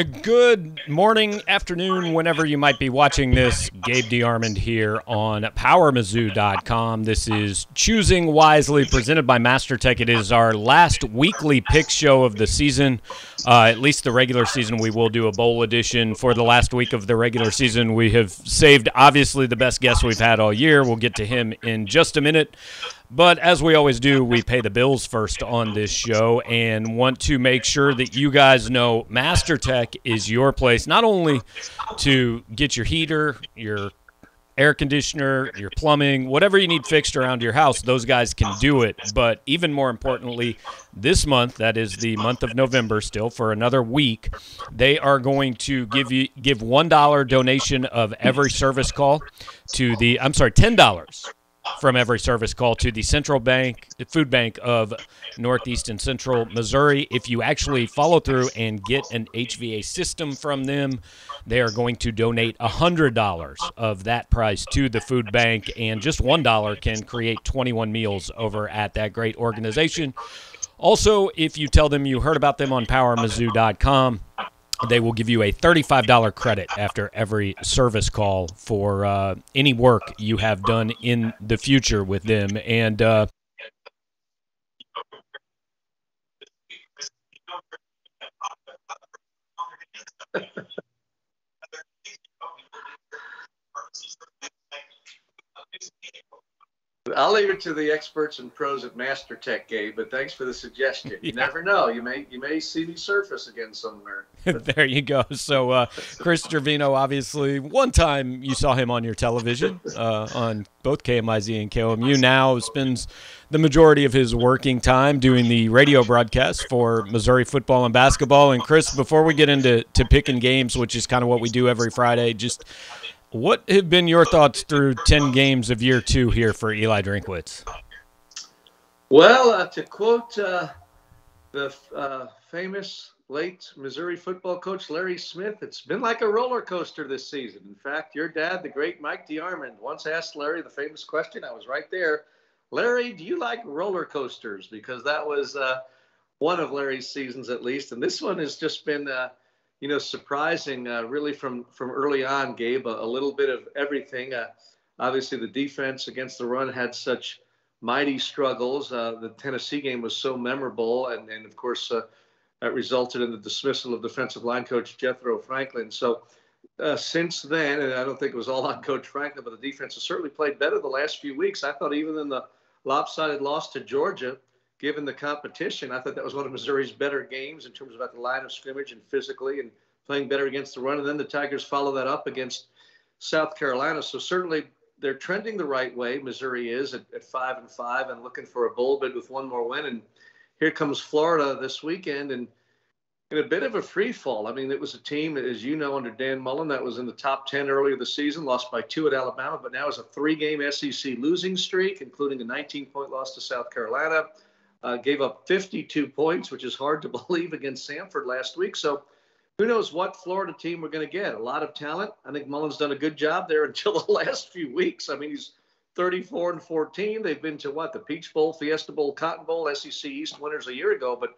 A good morning, afternoon, whenever you might be watching this. Gabe DeArmond here on PowerMizzou.com. This is Choosing Wisely, presented by MasterTech. It is our last weekly pick show of the season, uh, at least the regular season. We will do a bowl edition for the last week of the regular season. We have saved, obviously, the best guest we've had all year. We'll get to him in just a minute. But as we always do, we pay the bills first on this show and want to make sure that you guys know Master Tech is your place, not only to get your heater, your air conditioner, your plumbing, whatever you need fixed around your house, those guys can do it. But even more importantly, this month, that is the month of November still for another week, they are going to give you give one dollar donation of every service call to the I'm sorry, ten dollars from every service call to the Central Bank Food Bank of Northeast and Central Missouri. If you actually follow through and get an HVA system from them, they are going to donate $100 of that price to the food bank, and just $1 can create 21 meals over at that great organization. Also, if you tell them you heard about them on PowerMizzou.com, they will give you a $35 credit after every service call for uh, any work you have done in the future with them. And uh, I'll leave it to the experts and pros at Master Tech, Gabe. But thanks for the suggestion. You yeah. never know; you may you may see me surface again somewhere. there you go. So uh, Chris Gervino, obviously, one time you saw him on your television uh, on both KMIZ and KOMU. Now spends the majority of his working time doing the radio broadcast for Missouri football and basketball. And Chris, before we get into to picking games, which is kind of what we do every Friday, just what have been your thoughts through 10 games of year two here for Eli Drinkwitz? Well, uh, to quote uh, the uh, famous late Missouri football coach Larry Smith, it's been like a roller coaster this season. In fact, your dad, the great Mike DeArmond, once asked Larry the famous question. I was right there. Larry, do you like roller coasters? Because that was uh, one of Larry's seasons at least. And this one has just been uh, you know, surprising uh, really from from early on, Gabe. A, a little bit of everything. Uh, obviously, the defense against the run had such mighty struggles. Uh, the Tennessee game was so memorable, and and of course uh, that resulted in the dismissal of defensive line coach Jethro Franklin. So. Uh, since then, and I don't think it was all on Coach Franklin, but the defense has certainly played better the last few weeks. I thought even in the lopsided loss to Georgia, given the competition, I thought that was one of Missouri's better games in terms of at the line of scrimmage and physically and playing better against the run. And then the Tigers follow that up against South Carolina. So certainly they're trending the right way. Missouri is at, at five and five and looking for a bowl bid with one more win. And here comes Florida this weekend and in a bit of a free fall. I mean, it was a team, as you know, under Dan Mullen that was in the top 10 earlier the season, lost by two at Alabama, but now is a three game SEC losing streak, including a 19 point loss to South Carolina uh, gave up 52 points, which is hard to believe against Samford last week. So who knows what Florida team we're going to get? A lot of talent. I think Mullen's done a good job there until the last few weeks. I mean, he's 34 and 14. They've been to what? The Peach Bowl, Fiesta Bowl, Cotton Bowl, SEC East winners a year ago. But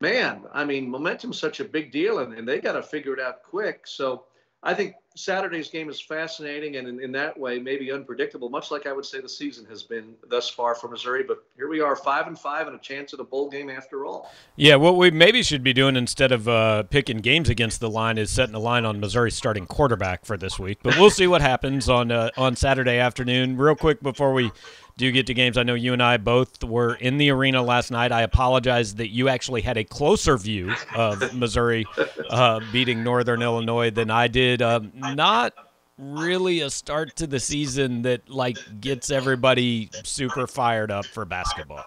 man, I mean, momentum's such a big deal, and, and they got to figure it out quick. So I think Saturday's game is fascinating and in, in, that way maybe unpredictable, much like I would say the season has been thus far for Missouri. But here we are, five and five, and a chance at a bowl game after all. Yeah, what we maybe should be doing instead of uh, picking games against the line is setting a line on Missouri's starting quarterback for this week. But we'll see what happens on uh, on Saturday afternoon. Real quick before we do get to games. I know you and I both were in the arena last night. I apologize that you actually had a closer view of Missouri uh, beating Northern Illinois than I did. Um, not really a start to the season that like gets everybody super fired up for basketball.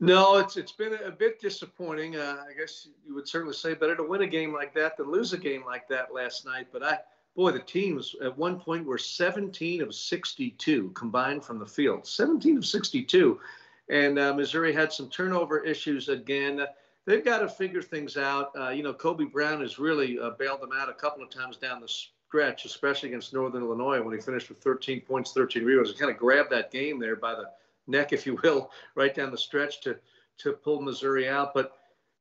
No, it's it's been a bit disappointing. Uh, I guess you would certainly say better to win a game like that than lose a game like that last night. But I boy, the teams at one point were 17 of 62 combined from the field. 17 of 62. And uh, Missouri had some turnover issues again. They've got to figure things out. Uh, you know, Kobe Brown has really uh, bailed them out a couple of times down the stretch, especially against Northern Illinois when he finished with 13 points, 13 rebounds. He kind of grabbed that game there by the neck, if you will, right down the stretch to to pull Missouri out. But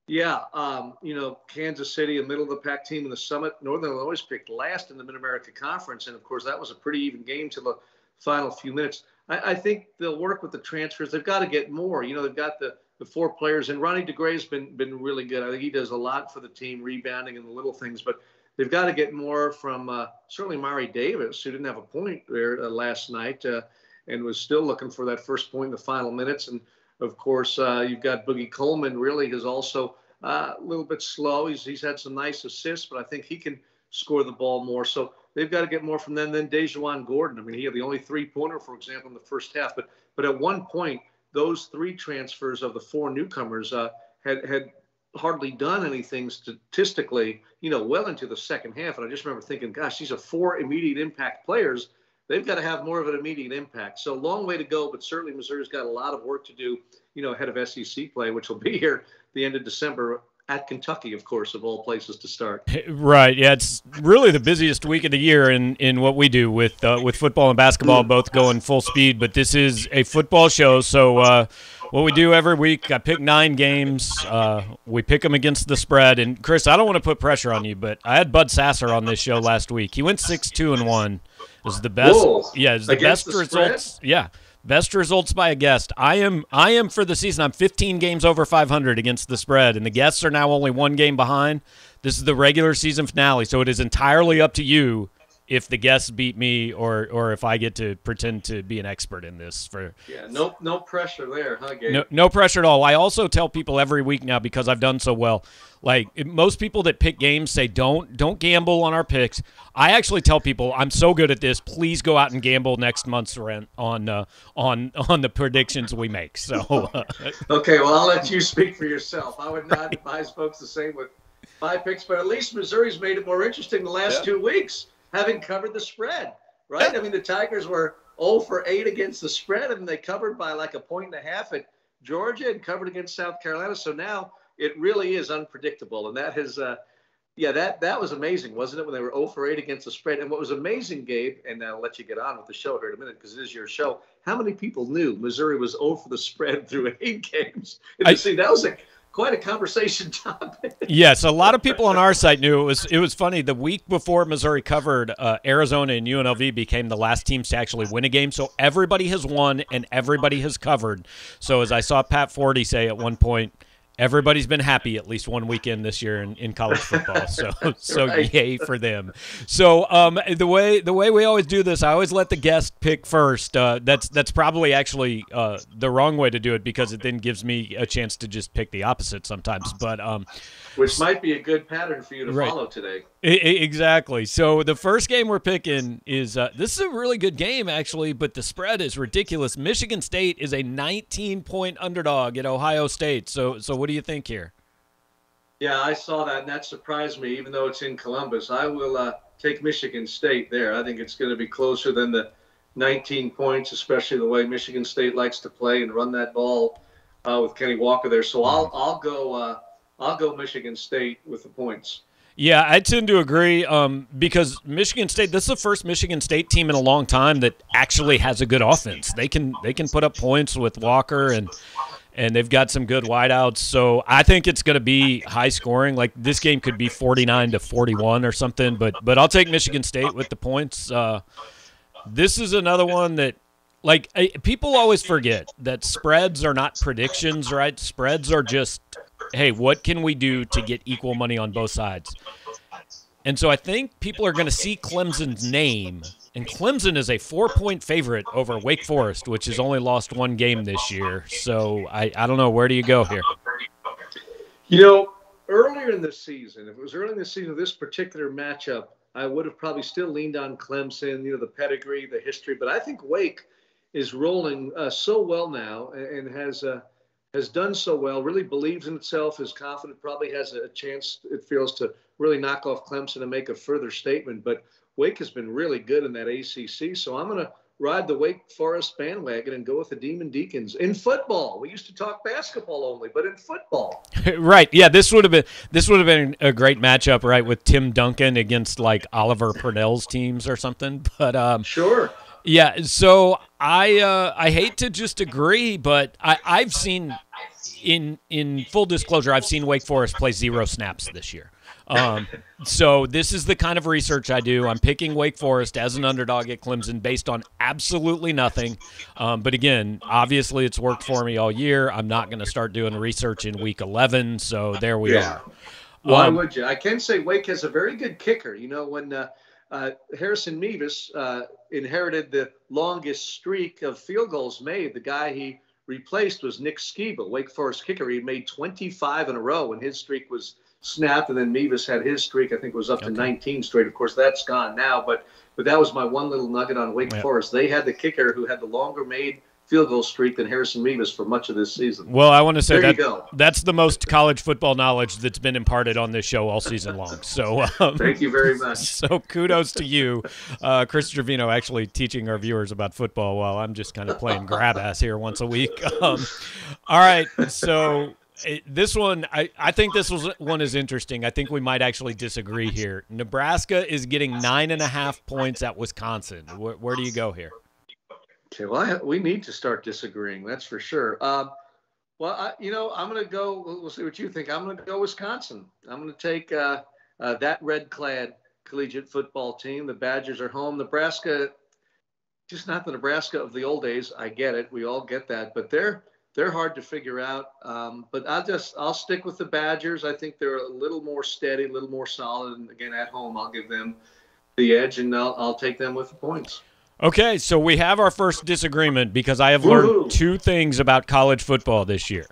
Yeah, um, you know, Kansas City, a middle of the pack team in the Summit. Northern Illinois picked last in the Mid America Conference, and of course that was a pretty even game to the final few minutes. I think they'll work with the transfers. They've got to get more. You know, they've got the the four players, and Ronnie DeGray's been been really good. I think he does a lot for the team, rebounding and the little things. But they've got to get more from uh, certainly Mari Davis, who didn't have a point there uh, last night uh, and was still looking for that first point in the final minutes. And of course, uh, you've got Boogie Coleman, really is also uh, a little bit slow. He's, he's had some nice assists, but I think he can score the ball more. So they've got to get more from them than DaJuan Gordon. I mean, he had the only three pointer, for example, in the first half. But but at one point, those three transfers of the four newcomers uh, had had hardly done anything statistically, you know, well into the second half. And I just remember thinking, gosh, these are four immediate impact players they've got to have more of an immediate impact. So long way to go, but certainly Missouri's got a lot of work to do, you know, ahead of SEC play, which will be here the end of December at Kentucky, of course, of all places to start. Right. Yeah, it's really the busiest week of the year in, in what we do with uh, with football and basketball both going full speed. But this is a football show, so uh, what we do every week, I pick nine games. Uh, we pick them against the spread. And Chris, I don't want to put pressure on you, but I had Bud Sasser on this show last week. He went six two and one. It was the best. Whoa. Yeah, it was the best the results. spread? Yeah. Best results by a guest. I am I am for the season. I'm 15 games over 500 against the spread, and the guests are now only one game behind. This is the regular season finale, so it is entirely up to you if the guests beat me or or if I get to pretend to be an expert in this. For Yeah, no no pressure there, huh, Gabe? no, no pressure at all. I also tell people every week now because I've done so well. Like most people that pick games say, don't don't gamble on our picks. I actually tell people I'm so good at this. Please go out and gamble next month's rent on uh, on on the predictions we make. So uh, Okay, well, I'll let you speak for yourself. I would not advise folks the same with five picks, but at least Missouri's made it more interesting the last two weeks, having covered the spread, right? I mean, the Tigers were 0 for 8 against the spread, and they covered by like a point and a half at Georgia and covered against South Carolina. So now it really is unpredictable, and that has. Uh, yeah, that that was amazing, wasn't it? When they were 0 for 8 against the spread, and what was amazing, Gabe, and I'll let you get on with the show here in a minute because it is your show. How many people knew Missouri was 0 for the spread through eight games? And I- you see, that was a quite a conversation topic. yes, a lot of people on our site knew it was. It was funny. The week before Missouri covered, uh, Arizona and UNLV became the last teams to actually win a game. So everybody has won and everybody has covered. So as I saw Pat Forde say at one point. Everybody's been happy at least one weekend this year in, in college football, so so Right. yay for them. So um, the way the way we always do this, I always let the guest pick first. Uh, that's that's probably actually uh, the wrong way to do it because it then gives me a chance to just pick the opposite sometimes. But um, Which might be a good pattern for you to Right. follow today. Exactly. So the first game we're picking is uh, this is a really good game actually, but the spread is ridiculous. Michigan State is a 19 point underdog at Ohio State. So so what do you think here? Yeah, I saw that, and that surprised me. Even though it's in Columbus, I will uh, take Michigan State there. I think it's going to be closer than the 19 points, especially the way Michigan State likes to play and run that ball uh, with Kenny Walker there. So I'll I'll go uh, I'll go Michigan State with the points. Yeah, I tend to agree um, because Michigan State. This is the first Michigan State team in a long time that actually has a good offense. They can they can put up points with Walker and and they've got some good wideouts. So I think it's going to be high scoring. Like this game could be forty nine to forty one or something. But but I'll take Michigan State with the points. Uh, this is another one that. Like people always forget that spreads are not predictions, right? Spreads are just, hey, what can we do to get equal money on both sides? And so I think people are going to see Clemson's name, and Clemson is a four-point favorite over Wake Forest, which has only lost one game this year. So I, I don't know where do you go here. You know, earlier in the season, if it was early in the season, of this particular matchup, I would have probably still leaned on Clemson, you know, the pedigree, the history. But I think Wake is rolling uh, so well now and, and has uh, has done so well. Really believes in itself, is confident, probably has a chance. It feels to really knock off Clemson and make a further statement. But Wake has been really good in that ACC, so I'm going to ride the Wake Forest bandwagon and go with the Demon Deacons in football. We used to talk basketball only, but in football. right? Yeah, this would have been this would have been a great matchup, right, with Tim Duncan against like Oliver Purnell's teams or something. But um, Sure. Yeah, so I uh, I hate to just agree, but I, I've seen in in full disclosure, I've seen Wake Forest play zero snaps this year. Um, so this is the kind of research I do. I'm picking Wake Forest as an underdog at Clemson based on absolutely nothing. Um, but again, obviously it's worked for me all year. I'm not going to start doing research in week 11. So there we yeah. are. Why um, would you? I can say Wake has a very good kicker. You know, when uh, uh, Harrison Mevis uh, inherited the longest streak of field goals made, the guy he replaced was Nick Sciba, Wake Forest kicker. He made 25 in a row, and his streak was snapped. And then Mevis had his streak, I think, was up okay. to 19 straight. Of course, that's gone now. But but that was my one little nugget on Wake Forest. They had the kicker who had the longer made field goal streak than Harrison Mevis for much of this season. Well, I want to say that that's the most college football knowledge that's been imparted on this show all season long. So um, thank you very much. So kudos to you, uh, Chris Gervino, actually teaching our viewers about football while I'm just kind of playing grab ass here once a week. Um, all right, so. This one, I, I think this was, one is interesting. I think we might actually disagree here. Nebraska is getting nine and a half points at Wisconsin. Where, where do you go here? Okay, well, I, we need to start disagreeing. That's for sure. Uh, well, I, you know, I'm going to go. We'll see what you think. I'm going to go Wisconsin. I'm going to take uh, uh, that red-clad collegiate football team. The Badgers are home. Nebraska, just not the Nebraska of the old days. I get it. We all get that, but they're they're hard to figure out. Um, but I'll just I'll stick with the Badgers. I think they're a little more steady, a little more solid. And again, at home, I'll give them the edge, and I'll, I'll take them with the points. Okay, so we have our first disagreement because I have learned Woo-hoo. two things about college football this year.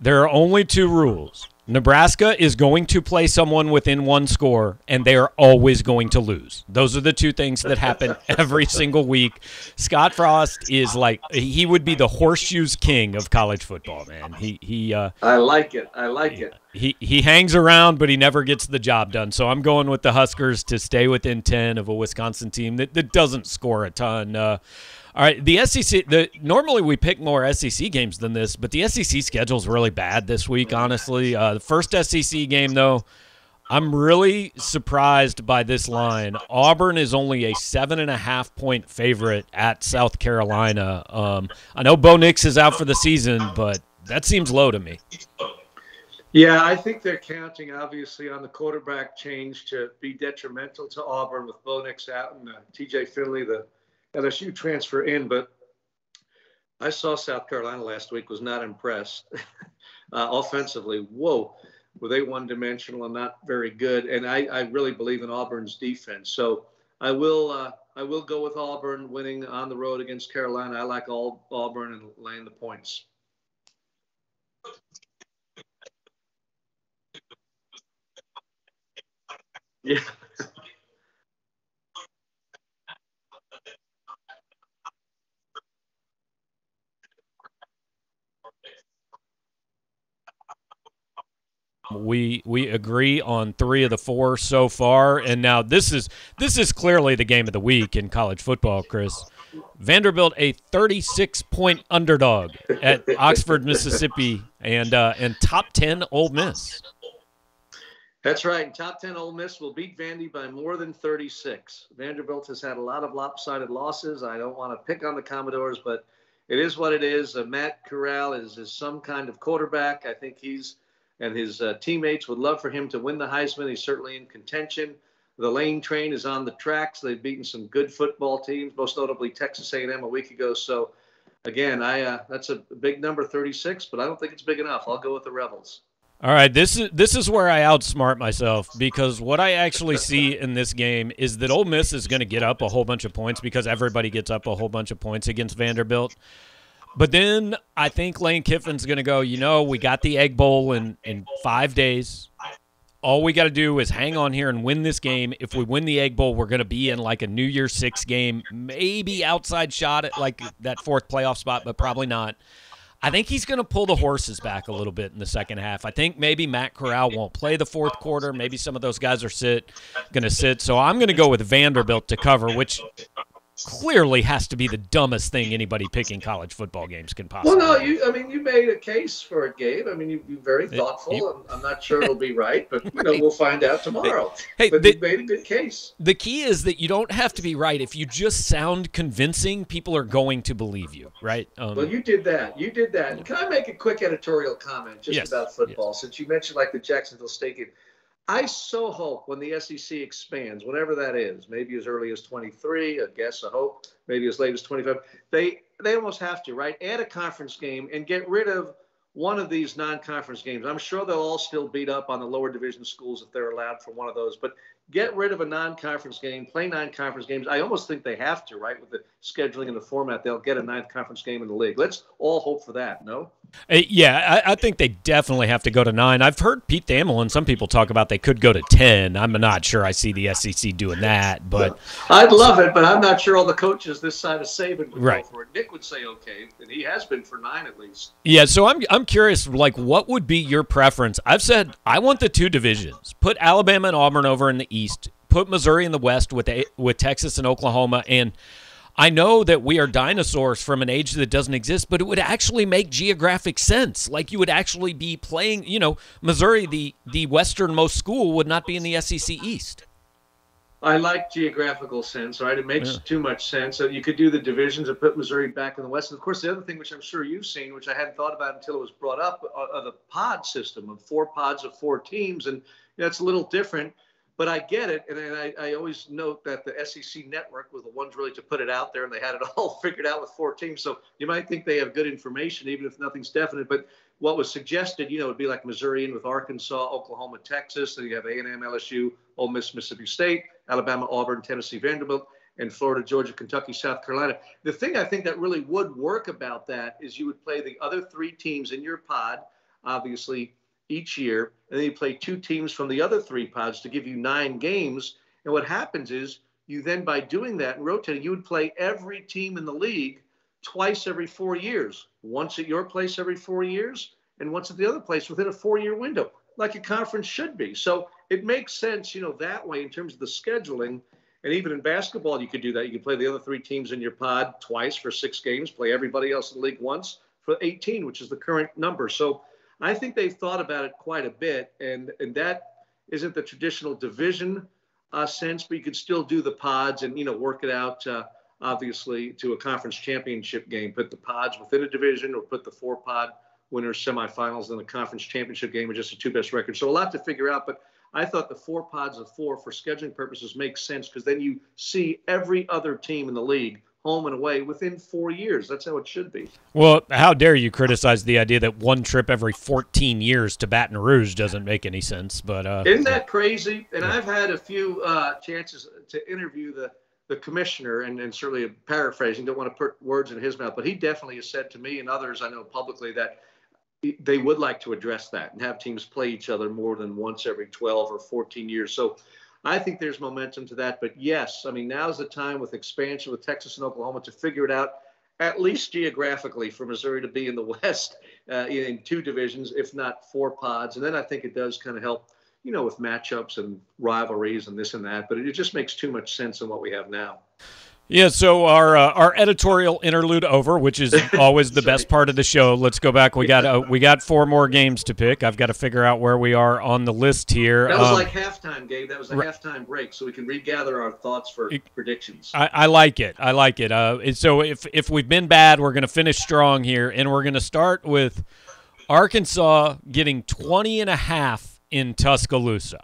There are only two rules. Nebraska is going to play someone within one score, and they are always going to lose. Those are the two things that happen every single week. Scott Frost is like he would be the horseshoes king of college football, man. He he. Uh, I like it. I like it. He he hangs around, but he never gets the job done. So I'm going with the Huskers to stay within ten of a Wisconsin team that, that doesn't score a ton. Uh, all right, the SEC. The normally we pick more SEC games than this, but the SEC schedule is really bad this week. Honestly, uh, the first SEC game though, I'm really surprised by this line. Auburn is only a seven and a half point favorite at South Carolina. Um, I know Bo Nix is out for the season, but that seems low to me. Yeah, I think they're counting obviously on the quarterback change to be detrimental to Auburn with Bo Nix out and uh, T.J. Finley, the LSU transfer in, but I saw South Carolina last week, was not impressed uh, offensively. Whoa, were they one dimensional and not very good? And I, I, really believe in Auburn's defense. So I will uh, I will go with Auburn winning on the road against Carolina. I like all Auburn and laying the points. Yeah. We we agree on three of the four so far, and now this is this is clearly the game of the week in college football, Chris. Vanderbilt a 36 point underdog at Oxford, Mississippi, and uh, and top 10 Ole Miss. That's right. And top 10 Ole Miss will beat Vandy by more than 36. Vanderbilt has had a lot of lopsided losses. I don't want to pick on the Commodores, but it is what it is. Uh, Matt Corral is, is some kind of quarterback. I think he's and his uh, teammates would love for him to win the Heisman. He's certainly in contention. The Lane train is on the tracks. They've beaten some good football teams, most notably Texas A&M a week ago. So, again, I uh, that's a big number, 36, but I don't think it's big enough. I'll go with the Rebels. All right, this is this is where I outsmart myself because what I actually see in this game is that Ole Miss is going to get up a whole bunch of points because everybody gets up a whole bunch of points against Vanderbilt. But then I think Lane Kiffin's going to go, you know, we got the Egg Bowl in, in five days. All we got to do is hang on here and win this game. If we win the Egg Bowl, we're going to be in like a New Year's Six game, maybe outside shot at like that fourth playoff spot, but probably not. I think he's going to pull the horses back a little bit in the second half. I think maybe Matt Corral won't play the fourth quarter. Maybe some of those guys are sit going to sit. So I'm going to go with Vanderbilt to cover, which clearly has to be the dumbest thing anybody picking college football games can possibly. Well, no, you. I mean, you made a case for it, Gabe. I mean, you, you're very thoughtful. You, I'm, I'm, not sure it'll be right, but you know, we'll find out tomorrow. Hey, but the, you made a good case. The key is that you don't have to be right. If you just sound convincing, people are going to believe you, right? Um, well, you did that. You did that. Can I make a quick editorial comment just yes, about football? Yes. Since you mentioned like the Jacksonville State game. I so hope when the SEC expands, whenever that is, maybe as early as 23, I guess, I hope, maybe as late as 25, they they almost have to, right? Add a conference game and get rid of one of these non-conference games. I'm sure they'll all still beat up on the lower division schools if they're allowed for one of those, but get rid of a non-conference game, play non-conference games. I almost think they have to, right? With the scheduling and the format, they'll get a ninth conference game in the league. Let's all hope for that. No. Uh, yeah, I, I, think they definitely have to go to nine. I've heard Pete Thamel and some people talk about they could go to ten. I'm not sure I see the SEC doing that, but I'd love it. But I'm not sure all the coaches this side of Saban would right. go for it. Nick would say okay, and he has been for nine at least. Yeah, so I'm I'm curious, like, what would be your preference? I've said I want the two divisions. Put Alabama and Auburn over in the East. Put Missouri in the West with with Texas and Oklahoma and I know that we are dinosaurs from an age that doesn't exist, but it would actually make geographic sense. Like you would actually be playing, you know, Missouri, the the westernmost school, would not be in the SEC East. I like geographical sense, right? It makes yeah. too much sense. So you could do the divisions and put Missouri back in the West. And of course, the other thing, which I'm sure you've seen, which I hadn't thought about until it was brought up, uh, are the pod system of four pods of four teams, and you know, a little different but I get it, and, and I, I, always note that the SEC network was the ones really to put it out there, and they had it all figured out with four teams. So you might think they have good information, even if nothing's definite. But what was suggested, you know, would be like Missouri and with Arkansas, Oklahoma, Texas. Then you have A&M, LSU, Ole Miss, Mississippi State, Alabama, Auburn, Tennessee, Vanderbilt, and Florida, Georgia, Kentucky, South Carolina. The thing I think that really would work about that is you would play the other three teams in your pod, obviously each year, and then you play two teams from the other three pods to give you nine games. And what happens is you then, by doing that and rotating, you would play every team in the league twice every four years, once at your place every four years, and once at the other place within a four-year window, like a conference should be. So it makes sense, you know, that way in terms of the scheduling. And even in basketball, you could do that. You could play the other three teams in your pod twice for six games, play everybody else in the league once for 18, which is the current number. So I think they've thought about it quite a bit, and and that isn't the traditional division uh, sense, but you could still do the pods and you know work it out. Uh, obviously, to a conference championship game, put the pods within a division, or put the four pod winners semifinals in the conference championship game with just the two best records. So a lot to figure out, but I thought the four pods of four for scheduling purposes makes sense because then you see every other team in the league home and away within four years. That's how it should be. Well, how dare you criticize the idea that one trip every 14 years to Baton Rouge doesn't make any sense? But uh, isn't that crazy? And yeah. I've had a few uh, chances to interview the the commissioner, and, and certainly paraphrasing, don't want to put words in his mouth, but he definitely has said to me and others I know publicly that they would like to address that and have teams play each other more than once every 12 or 14 years. So I think there's momentum to that. But yes, I mean, now's the time with expansion with Texas and Oklahoma to figure it out, at least geographically, for Missouri to be in the West uh, in two divisions, if not four pods. And then I think it does kind of help, you know, with matchups and rivalries and this and that. But it just makes too much sense in what we have now. Yeah, so our uh, our editorial interlude over, which is always the best part of the show. Let's go back. We got uh, we got four more games to pick. I've got to figure out where we are on the list here. That was um, like halftime, Gabe. That was a halftime break, so we can regather our thoughts for it, predictions. I, I, like it. I like it. Uh, so if if we've been bad, we're going to finish strong here, and we're going to start with Arkansas getting 20 and a half in Tuscaloosa.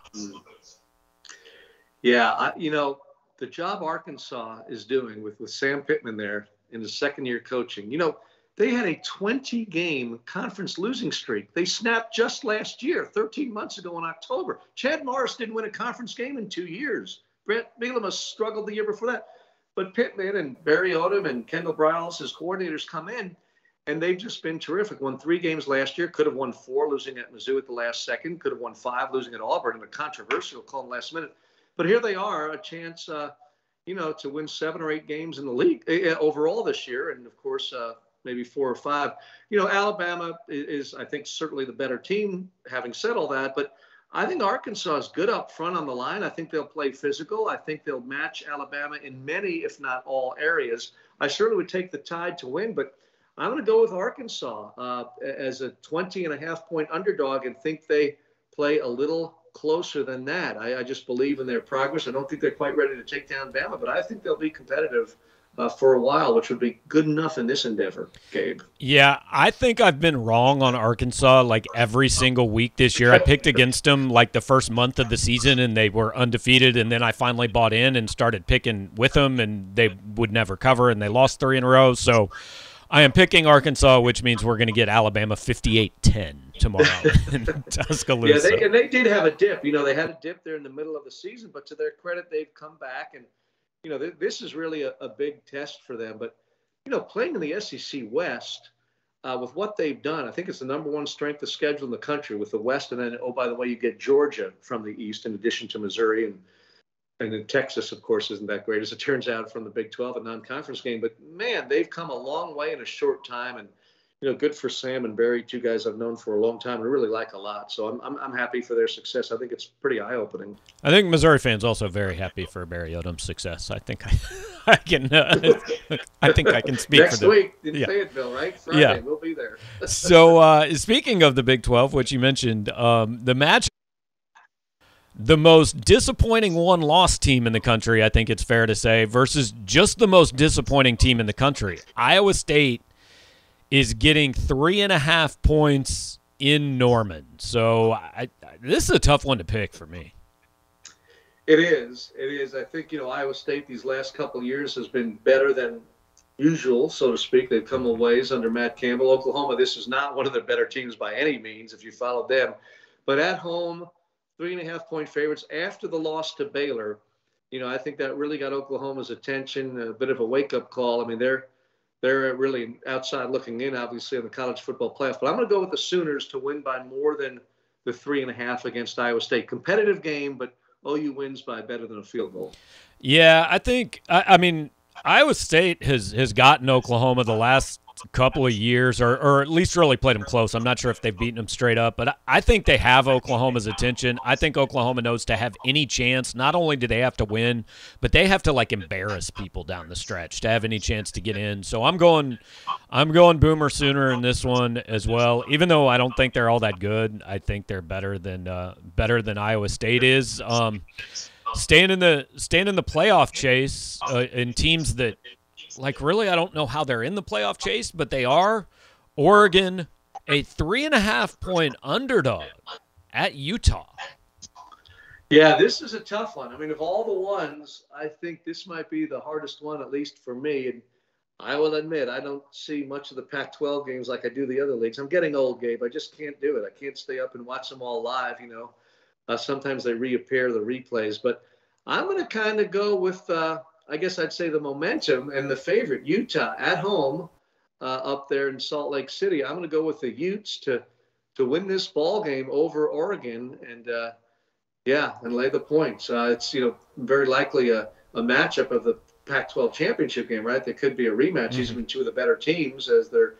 Yeah, I, you know the job Arkansas is doing with, with Sam Pittman there in his second year coaching, you know, they had a 20 game conference losing streak. They snapped just last year, 13 months ago in October. Chad Morris didn't win a conference game in two years. Bret Bielema struggled the year before that. But Pittman and Barry Odom and Kendall Briles, his coordinators, come in and they've just been terrific. Won three games last year, could have won four, losing at Mizzou at the last second, could have won five, losing at Auburn in a controversial call last minute. But here they are, a chance, uh, you know, to win seven or eight games in the league uh, overall this year, and of course, uh, maybe four or five. You know, Alabama is, is, I think, certainly the better team. Having said all that, but I think Arkansas is good up front on the line. I think they'll play physical. I think they'll match Alabama in many, if not all, areas. I certainly would take the Tide to win, but I'm going to go with Arkansas uh, as a 20 and a half point underdog and think they play a little closer than that. I, I just believe in their progress. I don't think they're quite ready to take down Bama, but I think they'll be competitive uh, for a while, which would be good enough in this endeavor, Gabe. Yeah, I think I've been wrong on Arkansas like every single week this year. I picked against them like the first month of the season, and they were undefeated. And then I finally bought in and started picking with them, and they would never cover, and they lost three in a row. So I am picking Arkansas, which means we're going to get Alabama 58-10 tomorrow in Tuscaloosa. Yeah, they, and they did have a dip. You know, they had a dip there in the middle of the season, but to their credit, they've come back and – you know, th- this is really a, a, big test for them. But, you know, playing in the SEC West uh, with what they've done, I think it's the number one strength of schedule in the country with the West. And then, oh, by the way, you get Georgia from the East in addition to Missouri. And, and then Texas, of course, isn't that great as it turns out from the Big 12 and non conference game. But man, they've come a long way in a short time. And, you know, good for Sam and Barry, two guys I've known for a long time and really like a lot. So I'm, I'm, I'm happy for their success. I think it's pretty eye opening. I think Missouri fans also very happy for Barry Odom's success. I think I, I can, uh, I think I can speak Next for them. week in yeah. Fayetteville, right? Friday, yeah. we'll be there. so uh, speaking of the Big 12, which you mentioned, um, the match the most disappointing one loss team in the country, I think it's fair to say, versus just the most disappointing team in the country. Iowa State is getting three and a half points in Norman. So I, this is a tough one to pick for me. It is. It is. I think you know Iowa State these last couple years has been better than usual, so to speak. They've come a ways under Matt Campbell. Oklahoma, this is not one of their better teams by any means. If you followed them, but at home, three and a half point favorites after the loss to Baylor. You know, I think that really got Oklahoma's attention. A bit of a wake up call. I mean, they're they're really outside looking in, obviously, in the college football playoff. But I'm going to go with the Sooners to win by more than the three and a half against Iowa State. Competitive game, but OU wins by better than a field goal. Yeah, I think. I, I mean, Iowa State has has gotten Oklahoma the last couple of years, or, or at least really played them close. I'm not sure if they've beaten them straight up, but I think they have Oklahoma's attention. I think Oklahoma knows to have any chance. Not only do they have to win, but they have to like embarrass people down the stretch to have any chance to get in. So I'm going, I'm going Boomer Sooner in this one as well. Even though I don't think they're all that good, I think they're better than uh, better than Iowa State is. Um, staying in the staying in the playoff chase uh, in teams that like, really, I don't know how they're in the playoff chase, but they are. Oregon, a three and a half point underdog at Utah. Yeah, this is a tough one. I mean, of all the ones, I think this might be the hardest one, at least for me. And I will admit, I don't see much of the Pac 12 games like I do the other leagues. I'm getting old, Gabe. I just can't do it. I can't stay up and watch them all live, you know. Uh, sometimes they reappear the replays. But I'm going to kind of go with uh, I guess I'd say the momentum and the favorite, Utah at home uh, up there in Salt Lake City. I'm going to go with the Utes to to win this ball game over Oregon and uh, yeah, and lay the points. Uh, it's you know very likely a, a matchup of the Pac-12 championship game, right? There could be a rematch. Mm-hmm. These have been two of the better teams as they're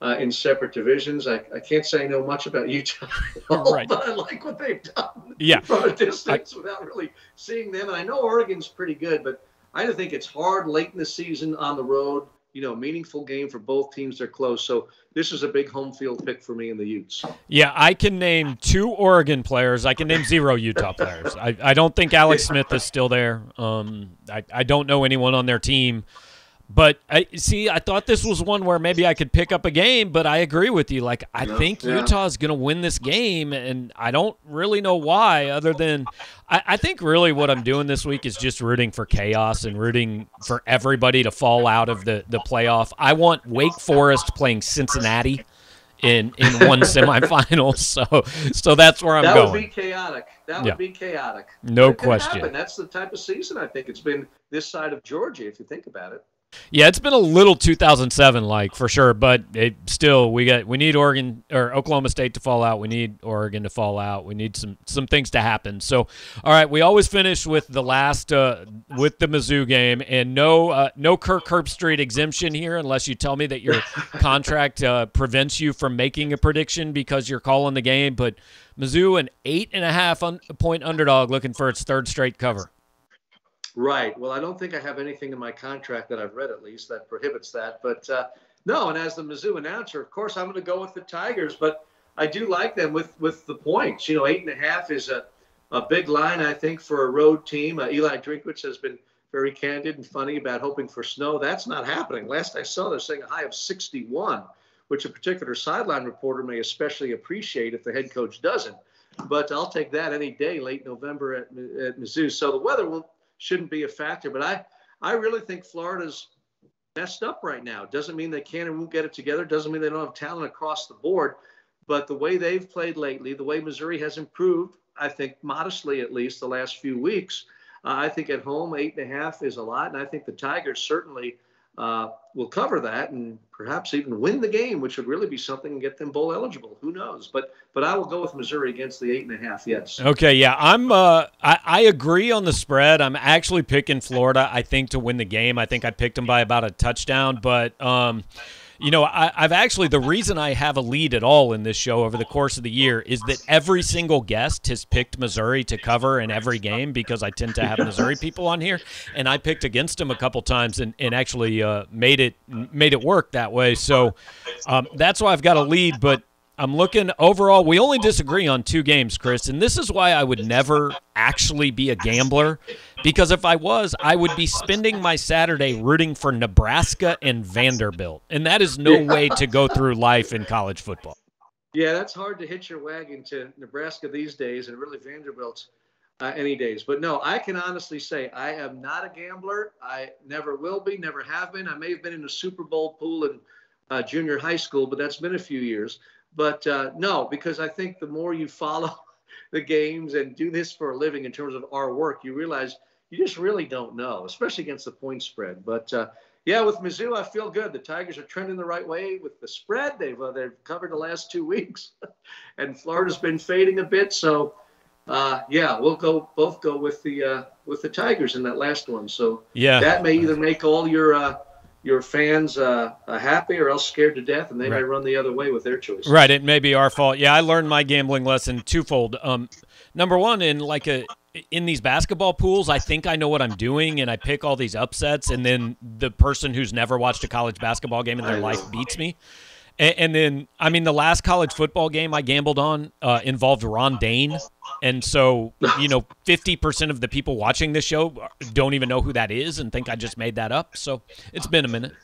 uh, in separate divisions. I, I can't say I know much about Utah, all, right. but I like what they've done yeah. from a distance I, without really seeing them. And I know Oregon's pretty good, but I think it's hard late in the season on the road. You know, meaningful game for both teams. They're close, so this is a big home field pick for me in the Utes. Yeah, I can name two Oregon players. I can name zero Utah players. I, I don't think Alex Smith is still there. Um, I, I don't know anyone on their team. But I see. I thought this was one where maybe I could pick up a game, but I agree with you. Like I yeah, think yeah. Utah is going to win this game, and I don't really know why. Other than I, I, think really what I'm doing this week is just rooting for chaos and rooting for everybody to fall out of the the playoff. I want Wake Forest playing Cincinnati in in one semifinal. So so that's where I'm that going. That would be chaotic. That would be chaotic. No question. Happen. That's the type of season I think it's been this side of Georgia. If you think about it. Yeah, it's been a little 2007 like for sure, but it still we got we need Oregon or Oklahoma State to fall out. We need Oregon to fall out. We need some some things to happen. So, all right, we always finish with the last uh, with the Mizzou game, and no uh, no Kirk Herbstreit exemption here unless you tell me that your contract uh, prevents you from making a prediction because you're calling the game. But Mizzou an eight and a half un- point underdog, looking for its third straight cover. Right. Well, I don't think I have anything in my contract that I've read, at least, that prohibits that. But uh, no, and as the Mizzou announcer, of course, I'm going to go with the Tigers. But I do like them with with the points. You know, eight and a half is a a big line, I think, for a road team. Uh, Eli Drinkwitz has been very candid and funny about hoping for snow. That's not happening. Last I saw, they're saying a high of 61, which a particular sideline reporter may especially appreciate if the head coach doesn't. But I'll take that any day, late November at, at Mizzou. So the weather will shouldn't be a factor. But I, I really think Florida's messed up right now. Doesn't mean they can and won't get it together. Doesn't mean they don't have talent across the board. But the way they've played lately, the way Missouri has improved, I think modestly at least the last few weeks, uh, I think at home eight and a half is a lot, and I think the Tigers certainly uh, will cover that and perhaps even win the game, which would really be something and get them bowl eligible. Who knows? But but I will go with Missouri against the eight and a half. Yes. Okay. Yeah, I'm. Uh, I, I agree on the spread. I'm actually picking Florida. I think to win the game. I think I picked them by about a touchdown, but. Um, you know, I, have actually the reason I have a lead at all in this show over the course of the year is that every single guest has picked Missouri to cover in every game because I tend to have Missouri people on here, and I picked against them a couple times and, and actually uh, made it made it work that way. So um, that's why I've got a lead. But I'm looking overall. We only disagree on two games, Chris, and this is why I would never actually be a gambler. Because if I was, I would be spending my Saturday rooting for Nebraska and Vanderbilt, and that is no way to go through life in college football. Yeah, that's hard to hitch your wagon to Nebraska these days, and really Vanderbilt's uh, any days. But no, I can honestly say I am not a gambler. I never will be, never have been. I may have been in a Super Bowl pool in uh, junior high school, but that's been a few years. But uh, no, because I think the more you follow the games and do this for a living in terms of our work, you realize you just really don't know, especially against the point spread. But uh, yeah, with Mizzou, I feel good. The Tigers are trending the right way with the spread. They've uh, they've covered the last two weeks, and Florida's been fading a bit. So uh, yeah, we'll go both go with the uh, with the Tigers in that last one. So yeah, that may either make all your uh, your fans uh, happy or else scared to death, and they right. may run the other way with their choice. Right. It may be our fault. Yeah, I learned my gambling lesson twofold. Um, number one, in like a in these basketball pools, I think I know what I'm doing, and I pick all these upsets, and then the person who's never watched a college basketball game in their life beats me. And, and, then, I mean, the last college football game I gambled on uh, involved Ron Dayne. And so, you know, 50% of the people watching this show don't even know who that is and think I just made that up. So it's been a minute.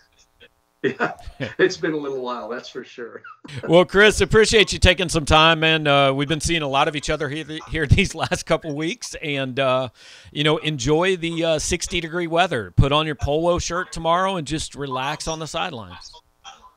Yeah, it's been a little while, that's for sure. well, Chris, appreciate you taking some time, man. Uh, we've been seeing a lot of each other here, here these last couple weeks, and uh, you know, enjoy the uh, 60 degree weather. Put on your polo shirt tomorrow and just relax on the sidelines.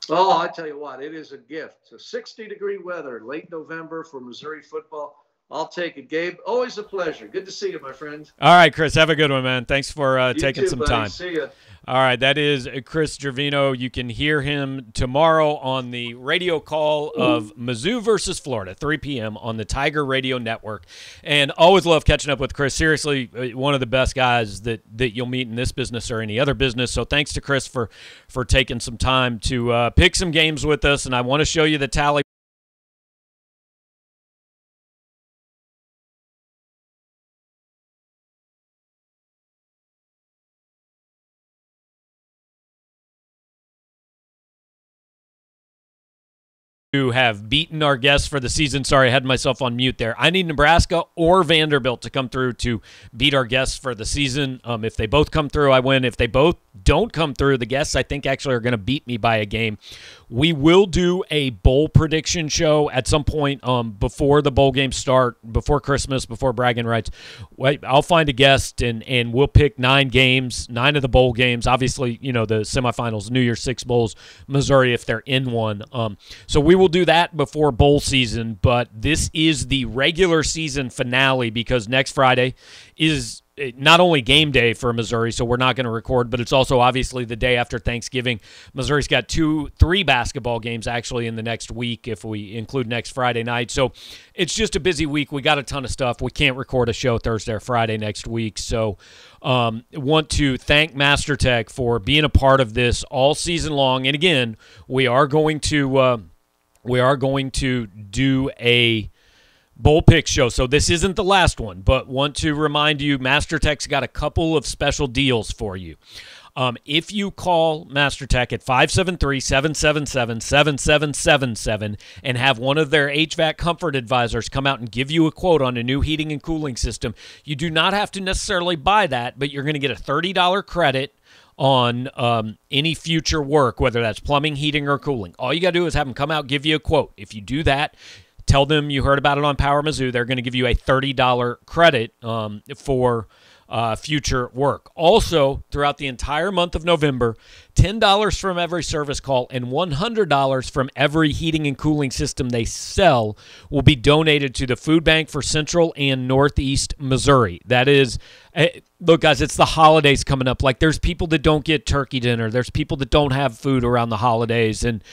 Oh, I tell you what, it is a gift. A 60 degree weather, late November for Missouri football. I'll take it, Gabe. Always a pleasure. Good to see you, my friend. All right, Chris. Have a good one, man. Thanks for uh, taking too, some buddy. time. See you. All right, that is Chris Gervino. You can hear him tomorrow on the radio call of Mizzou versus Florida, 3 p.m. on the Tiger Radio Network. And always love catching up with Chris. Seriously, uh, one of the best guys that, that you'll meet in this business or any other business. So thanks to Chris for for taking some time to uh, pick some games with us. And I want to show you the tally. Who have beaten our guests for the season. Sorry, I had myself on mute there. I need Nebraska or Vanderbilt to come through to beat our guests for the season. Um, if they both come through, I win. If they both don't come through, the guests I think actually are going to beat me by a game. We will do a bowl prediction show at some point um, before the bowl games start, before Christmas, before bragging rights. I'll find a guest and and we'll pick nine games, nine of the bowl games. Obviously, you know the semifinals, New Year's Six bowls, Missouri if they're in one. Um, so we will do that before bowl season, but this is the regular season finale because next Friday is not only game day for Missouri, so we're not going to record, but it's also obviously the day after Thanksgiving. Missouri's got two, three basketball games actually in the next week if we include next Friday night. So it's just a busy week. We got a ton of stuff. We can't record a show Thursday or Friday next week. So um, want to thank MasterTech for being a part of this all season long. And again, we are going to uh, we are going to do a Bowl Pick Show. So this isn't the last one, but want to remind you, MasterTech's got a couple of special deals for you. Um, if you call MasterTech at 573-777-7777 and have one of their HVAC comfort advisors come out and give you a quote on a new heating and cooling system, you do not have to necessarily buy that, but you're going to get a $30 credit on um, any future work, whether that's plumbing, heating, or cooling. All you got to do is have them come out, give you a quote. If you do that, Tell them you heard about it on Power Mizzou. They're going to give you a $30 credit um, for uh, future work. Also, throughout the entire month of November, $10 from every service call and $100 from every heating and cooling system they sell will be donated to the food bank for Central and Northeast Missouri. That is, eh, look, guys, it's the holidays coming up. Like, there's people that don't get turkey dinner, there's people that don't have food around the holidays. And,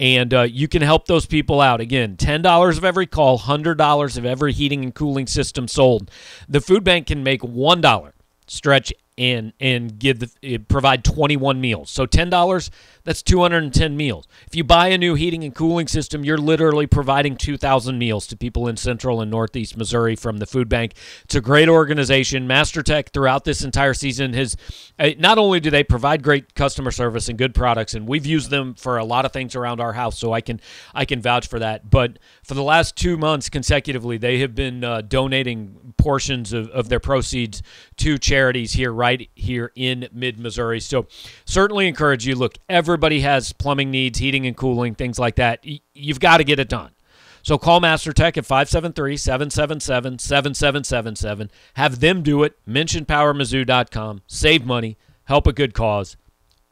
and uh, you can help those people out. Again, $10 of every call, $100 of every heating and cooling system sold. The food bank can make $1 stretch and and give the, provide 21 meals. So $10 that's 210 meals. If you buy a new heating and cooling system, you're literally providing 2,000 meals to people in central and northeast Missouri from the food bank. It's a great organization. MasterTech throughout this entire season has uh, not only do they provide great customer service and good products, and we've used them for a lot of things around our house, so I can I can vouch for that. But for the last two months consecutively, they have been uh, donating portions of, of their proceeds to charities here, right here in mid Missouri. So certainly encourage you. Look, everybody has plumbing needs, heating and cooling, things like that. You've got to get it done. So call MasterTech at 573-777-7777. Have them do it. Mention PowerMizzou.com. Save money. Help a good cause.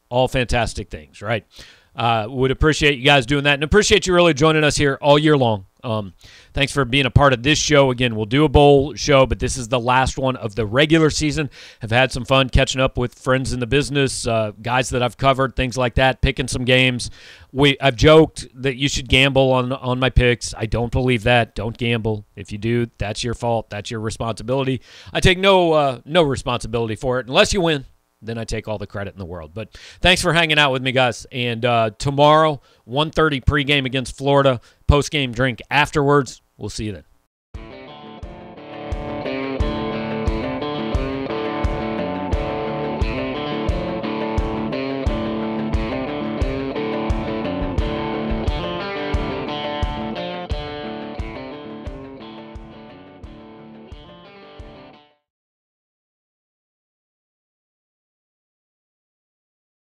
All fantastic things, right? Uh, would appreciate you guys doing that and appreciate you really joining us here all year long. Um, thanks for being a part of this show. Again, we'll do a bowl show, but this is the last one of the regular season. Have had some fun catching up with friends in the business, uh, guys that I've covered, things like that, picking some games. We I've joked that you should gamble on on my picks. I don't believe that. Don't gamble. If you do, that's your fault. That's your responsibility. I take no uh, no responsibility for it unless you win then I take all the credit in the world. But thanks for hanging out with me, guys. And uh, tomorrow, 1.30 pregame against Florida, postgame drink afterwards. We'll see you then.